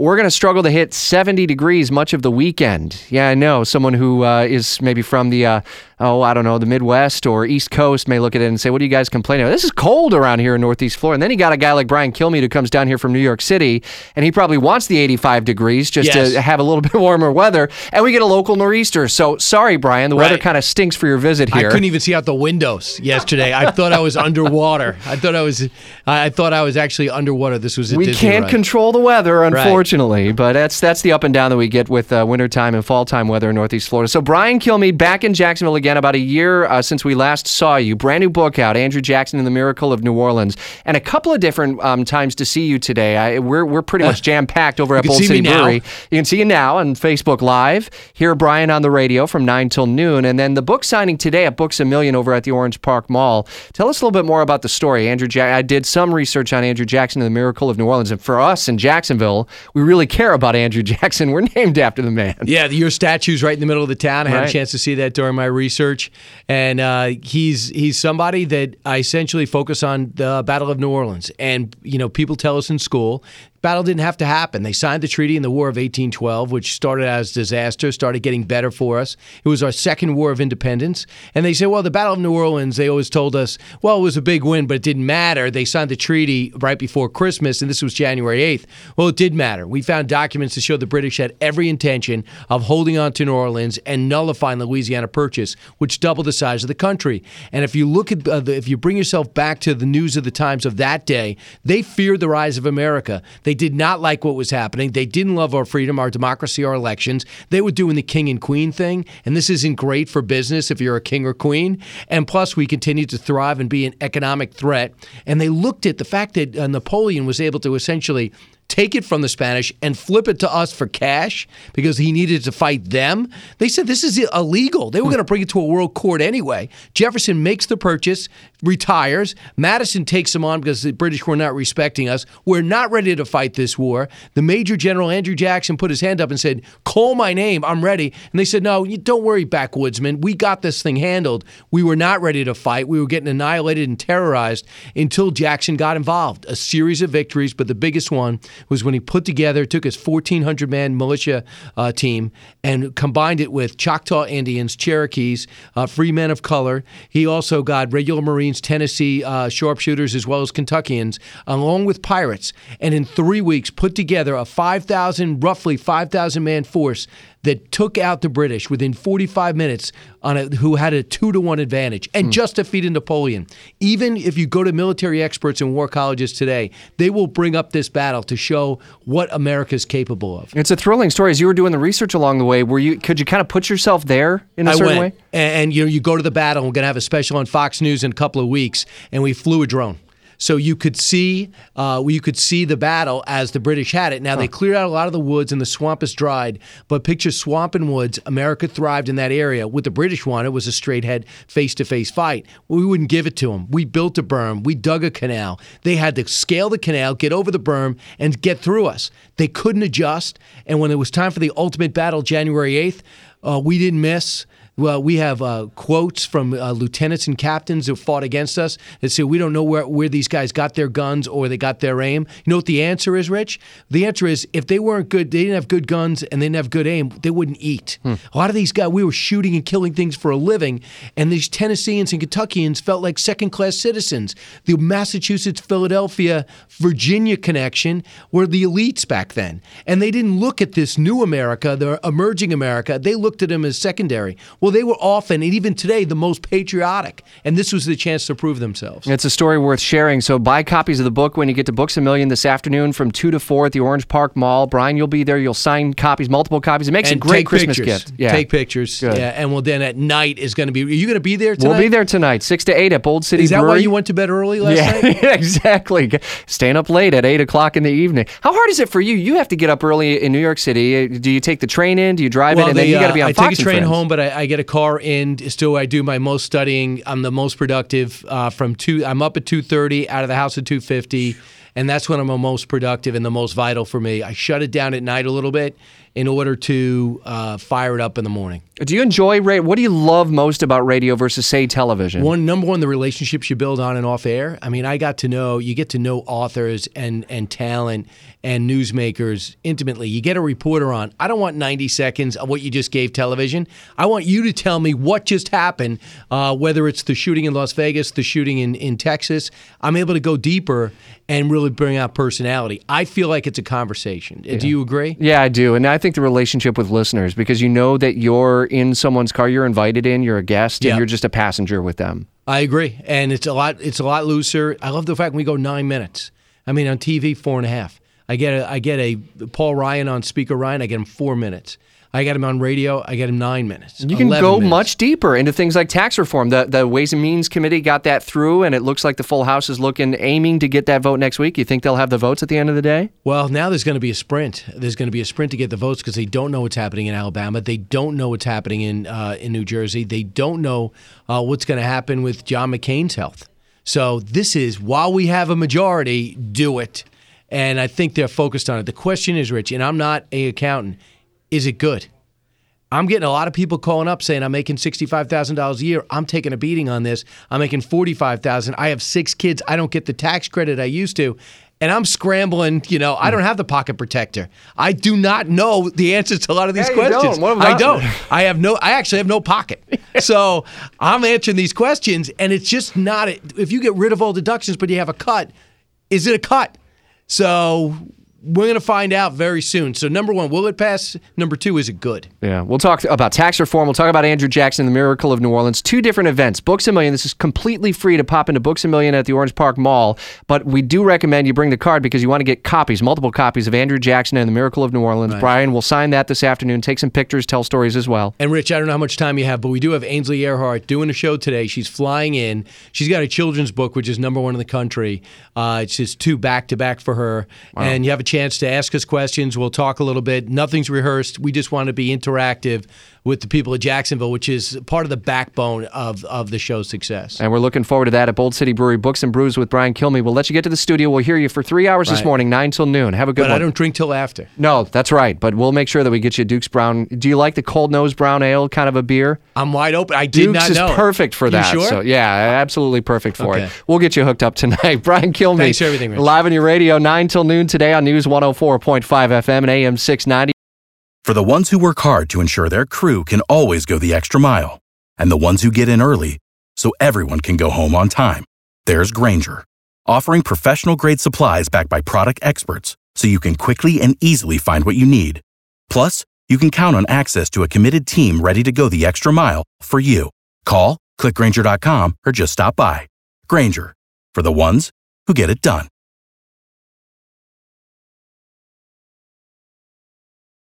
we're going to struggle to hit 70 degrees much of the weekend. Yeah, I know. Someone who uh, is maybe from the, uh, oh, I don't know, the Midwest or East Coast may look at it and say, what are you guys complaining about? This is cold around here in Northeast Florida. And then you got a guy like Brian Kilmeade who comes down here from New York City, and he probably wants the 85 degrees just Yes. to have a little bit warmer weather. And we get a local nor'easter. So sorry, Brian, the weather kind of stinks for your visit here. I couldn't even see out the windows yesterday. I thought I was underwater. I thought I was. I thought I was actually underwater. This was we Disney can't ride. control the weather, unfortunately, but that's that's the up and down that we get with uh, wintertime and fall time weather in Northeast Florida. So Brian Kilmeade back in Jacksonville again, about a year uh, since we last saw you. Brand new book out, Andrew Jackson and the Miracle of New Orleans, and a couple of different um, times to see you today. I, we're we're pretty much jam packed over at Bold City now. Brewery. You can see you now on Facebook Live. Hear Brian on the radio from nine till noon, and then the book signing today at Books a Million over at the Orange Park Mall. Tell us a little bit more about the story, Andrew. Ja- I did some research on Andrew Jackson and the Miracle of New Orleans, and for us in Jacksonville, we really care about Andrew Jackson. We're named after the man. Yeah, your statue's right in the middle of the town. I had Right. a chance to see that during my research, and uh, he's he's somebody that I essentially focus on the Battle of New Orleans. And you know, people tell us in school, battle didn't have to happen. They signed the treaty in the War of 1812, which started as disaster, started getting better for us. It was our second War of Independence, and they say, well, the Battle of New Orleans. They always told us, well, it was a big win, but it didn't matter. They signed the treaty right before Christmas, and this was January 8th. Well, it did matter. We found documents to show the British had every intention of holding on to New Orleans and nullifying the Louisiana Purchase, which doubled the size of the country. And if you look at uh, the, if you bring yourself back to the news of the times of that day, they feared the rise of America. They did not like what was happening. They didn't love our freedom, our democracy, our elections. They were doing the king and queen thing, and this isn't great for business if you're a king or queen. And plus, we continue to thrive and be an economic threat. And they looked at the fact that uh, Napoleon was able to essentially take it from the Spanish and flip it to us for cash because he needed to fight them. They said this is illegal. They were going to bring it to a world court anyway. Jefferson makes the purchase, retires. Madison takes him on because the British were not respecting us. We're not ready to fight this war. The Major General Andrew Jackson put his hand up and said, "Call my name. I'm ready." And they said, "No, don't worry, backwoodsman. We got this thing handled. We were not ready to fight. We were getting annihilated and terrorized until Jackson got involved. A series of victories, but the biggest one was when he put together, took his 1,400 man militia uh, team and combined it with Choctaw Indians, Cherokees, uh, free men of color. He also got regular Marines, Tennessee uh, sharpshooters, as well as Kentuckians, along with pirates. And in three weeks, put together a 5,000, roughly 5,000 man force that took out the British within 45 minutes on a, who had a two to one advantage and hmm. just defeated Napoleon. Even if you go to military experts and war colleges today, they will bring up this battle to show what America is capable of. It's a thrilling story. As you were doing the research along the way, were you could you kind of put yourself there in a I certain went, way? and, and you know, you go to the battle. We're going to have a special on Fox News in a couple of weeks, and we flew a drone. So you could see, uh, you could see the battle as the British had it. Now they cleared out a lot of the woods, and the swamp is dried. But picture swamp and woods. America thrived in that area. With the British one, it was a straight head, face to face fight. We wouldn't give it to them. We built a berm. We dug a canal. They had to scale the canal, get over the berm, and get through us. They couldn't adjust. And when it was time for the ultimate battle, January eighth, uh, we didn't miss. Well, we have uh, quotes from uh, lieutenants and captains who fought against us that say we don't know where, where these guys got their guns or they got their aim. You know what the answer is, Rich? The answer is if they weren't good, they didn't have good guns and they didn't have good aim, they wouldn't eat. A lot of these guys, we were shooting and killing things for a living, and these Tennesseans and Kentuckians felt like second class citizens. The Massachusetts, Philadelphia, Virginia connection were the elites back then. And they didn't look at this new America, the emerging America, they looked at them as secondary. Well, they were often, and even today, the most patriotic. And this was the chance to prove themselves. It's a story worth sharing. So buy copies of the book when you get to Books a Million this afternoon from 2 to 4 at the Orange Park Mall. Brian, you'll be there. You'll sign copies, multiple copies. It makes and a great Christmas pictures. gift. Yeah. Take pictures. Good. Yeah, and well, then at night is going to be. Are you going to be there tonight? We'll be there tonight, 6 to 8 at Bold City Is that Brewery. why you went to bed early last yeah, night? exactly. Staying up late at 8 o'clock in the evening. How hard is it for you? You have to get up early in New York City. Do you take the train in? Do you drive in? And then you got to uh, be on I Fox take a train home, but I, I get a car in. Still, I do my most studying. I'm the most productive uh, from two. I'm up at two thirty, out of the house at two fifty, and that's when I'm the most productive and the most vital for me. I shut it down at night a little bit, in order to uh, fire it up in the morning. Do you enjoy radio? What do you love most about radio versus, say, television? One number one, the relationships you build on and off air. I mean, I got to know you get to know authors and and talent and newsmakers intimately. You get a reporter on. I don't want 90 seconds of what you just gave television. I want you to tell me what just happened, uh, whether it's the shooting in Las Vegas, the shooting in, in Texas. I'm able to go deeper and really bring out personality. I feel like it's a conversation. Do you agree? Yeah, I do. And I think the relationship with listeners, because you know that you're in someone's car, you're invited in, you're a guest, Yeah. and you're just a passenger with them. I agree, and it's a lot. It's a lot looser. I love the fact when we go nine minutes. I mean, on TV, four and a half. I get a, I get a Paul Ryan on Speaker Ryan. I get him four minutes. I get him on radio. I get him nine minutes. You can go minutes. much deeper into things like tax reform. The the Ways and Means Committee got that through, and it looks like the full House is looking aiming to get that vote next week. You think they'll have the votes at the end of the day? Well, now there's going to be a sprint. There's going to be a sprint to get the votes because they don't know what's happening in Alabama. They don't know what's happening in uh, in New Jersey. They don't know uh, what's going to happen with John McCain's health. So this is while we have a majority, do it. And I think they're focused on it. The question is, Rich, and I'm not a accountant. Is it good? I'm getting a lot of people calling up saying I'm making sixty-five thousand dollars a year. I'm taking a beating on this. I'm making forty-five thousand. I have six kids. I don't get the tax credit I used to, and I'm scrambling. You know, I don't have the pocket protector. I do not know the answers to a lot of these Yeah, questions. don't. I don't. I have no. I actually have no pocket. so I'm answering these questions, and it's just not. A, if you get rid of all deductions, but you have a cut, is it a cut? So we're going to find out very soon. So number one, will it pass? Number two, is it good? Yeah, we'll talk about tax reform. We'll talk about Andrew Jackson, the Miracle of New Orleans. Two different events. Books a Million. This is completely free to pop into Books a Million at the Orange Park Mall. But we do recommend you bring the card because you want to get copies, multiple copies of Andrew Jackson and the Miracle of New Orleans. Brian will sign that this afternoon. Take some pictures, tell stories as well. And Rich, I don't know how much time you have, but we do have Ainsley Earhardt doing a show today. She's flying in. She's got a children's book, which is number one in the country. Uh, it's just two back to back for her. And you have a chance to ask us questions. We'll talk a little bit. Nothing's rehearsed. We just want to be interactive with the people of Jacksonville, which is part of the backbone of, of the show's success. And we're looking forward to that at Bold City Brewery. Books and Brews with Brian Kilmeade. We'll let you get to the studio. We'll hear you for three hours this morning, 9 till noon. Have a good But one. I don't drink till after. no, that's right. But we'll make sure that we get you Duke's Brown. Do you like the cold nose brown ale kind of a beer? I'm wide open. I did Dukes not is know. it. perfect for You that. sure? So yeah, absolutely perfect for Okay. it. We'll get you hooked up tonight. Brian Kilmeade. Thanks for everything, Rich. Live on your radio, 9 till noon today on News 104.5 FM and AM 690. For the ones who work hard to ensure their crew can always go the extra mile, and the ones who get in early so everyone can go home on time, there's Grainger, offering professional grade supplies backed by product experts so you can quickly and easily find what you need. Plus, you can count on access to a committed team ready to go the extra mile for you. Call, clickgranger.com, or just stop by. Grainger, for the ones who get it done.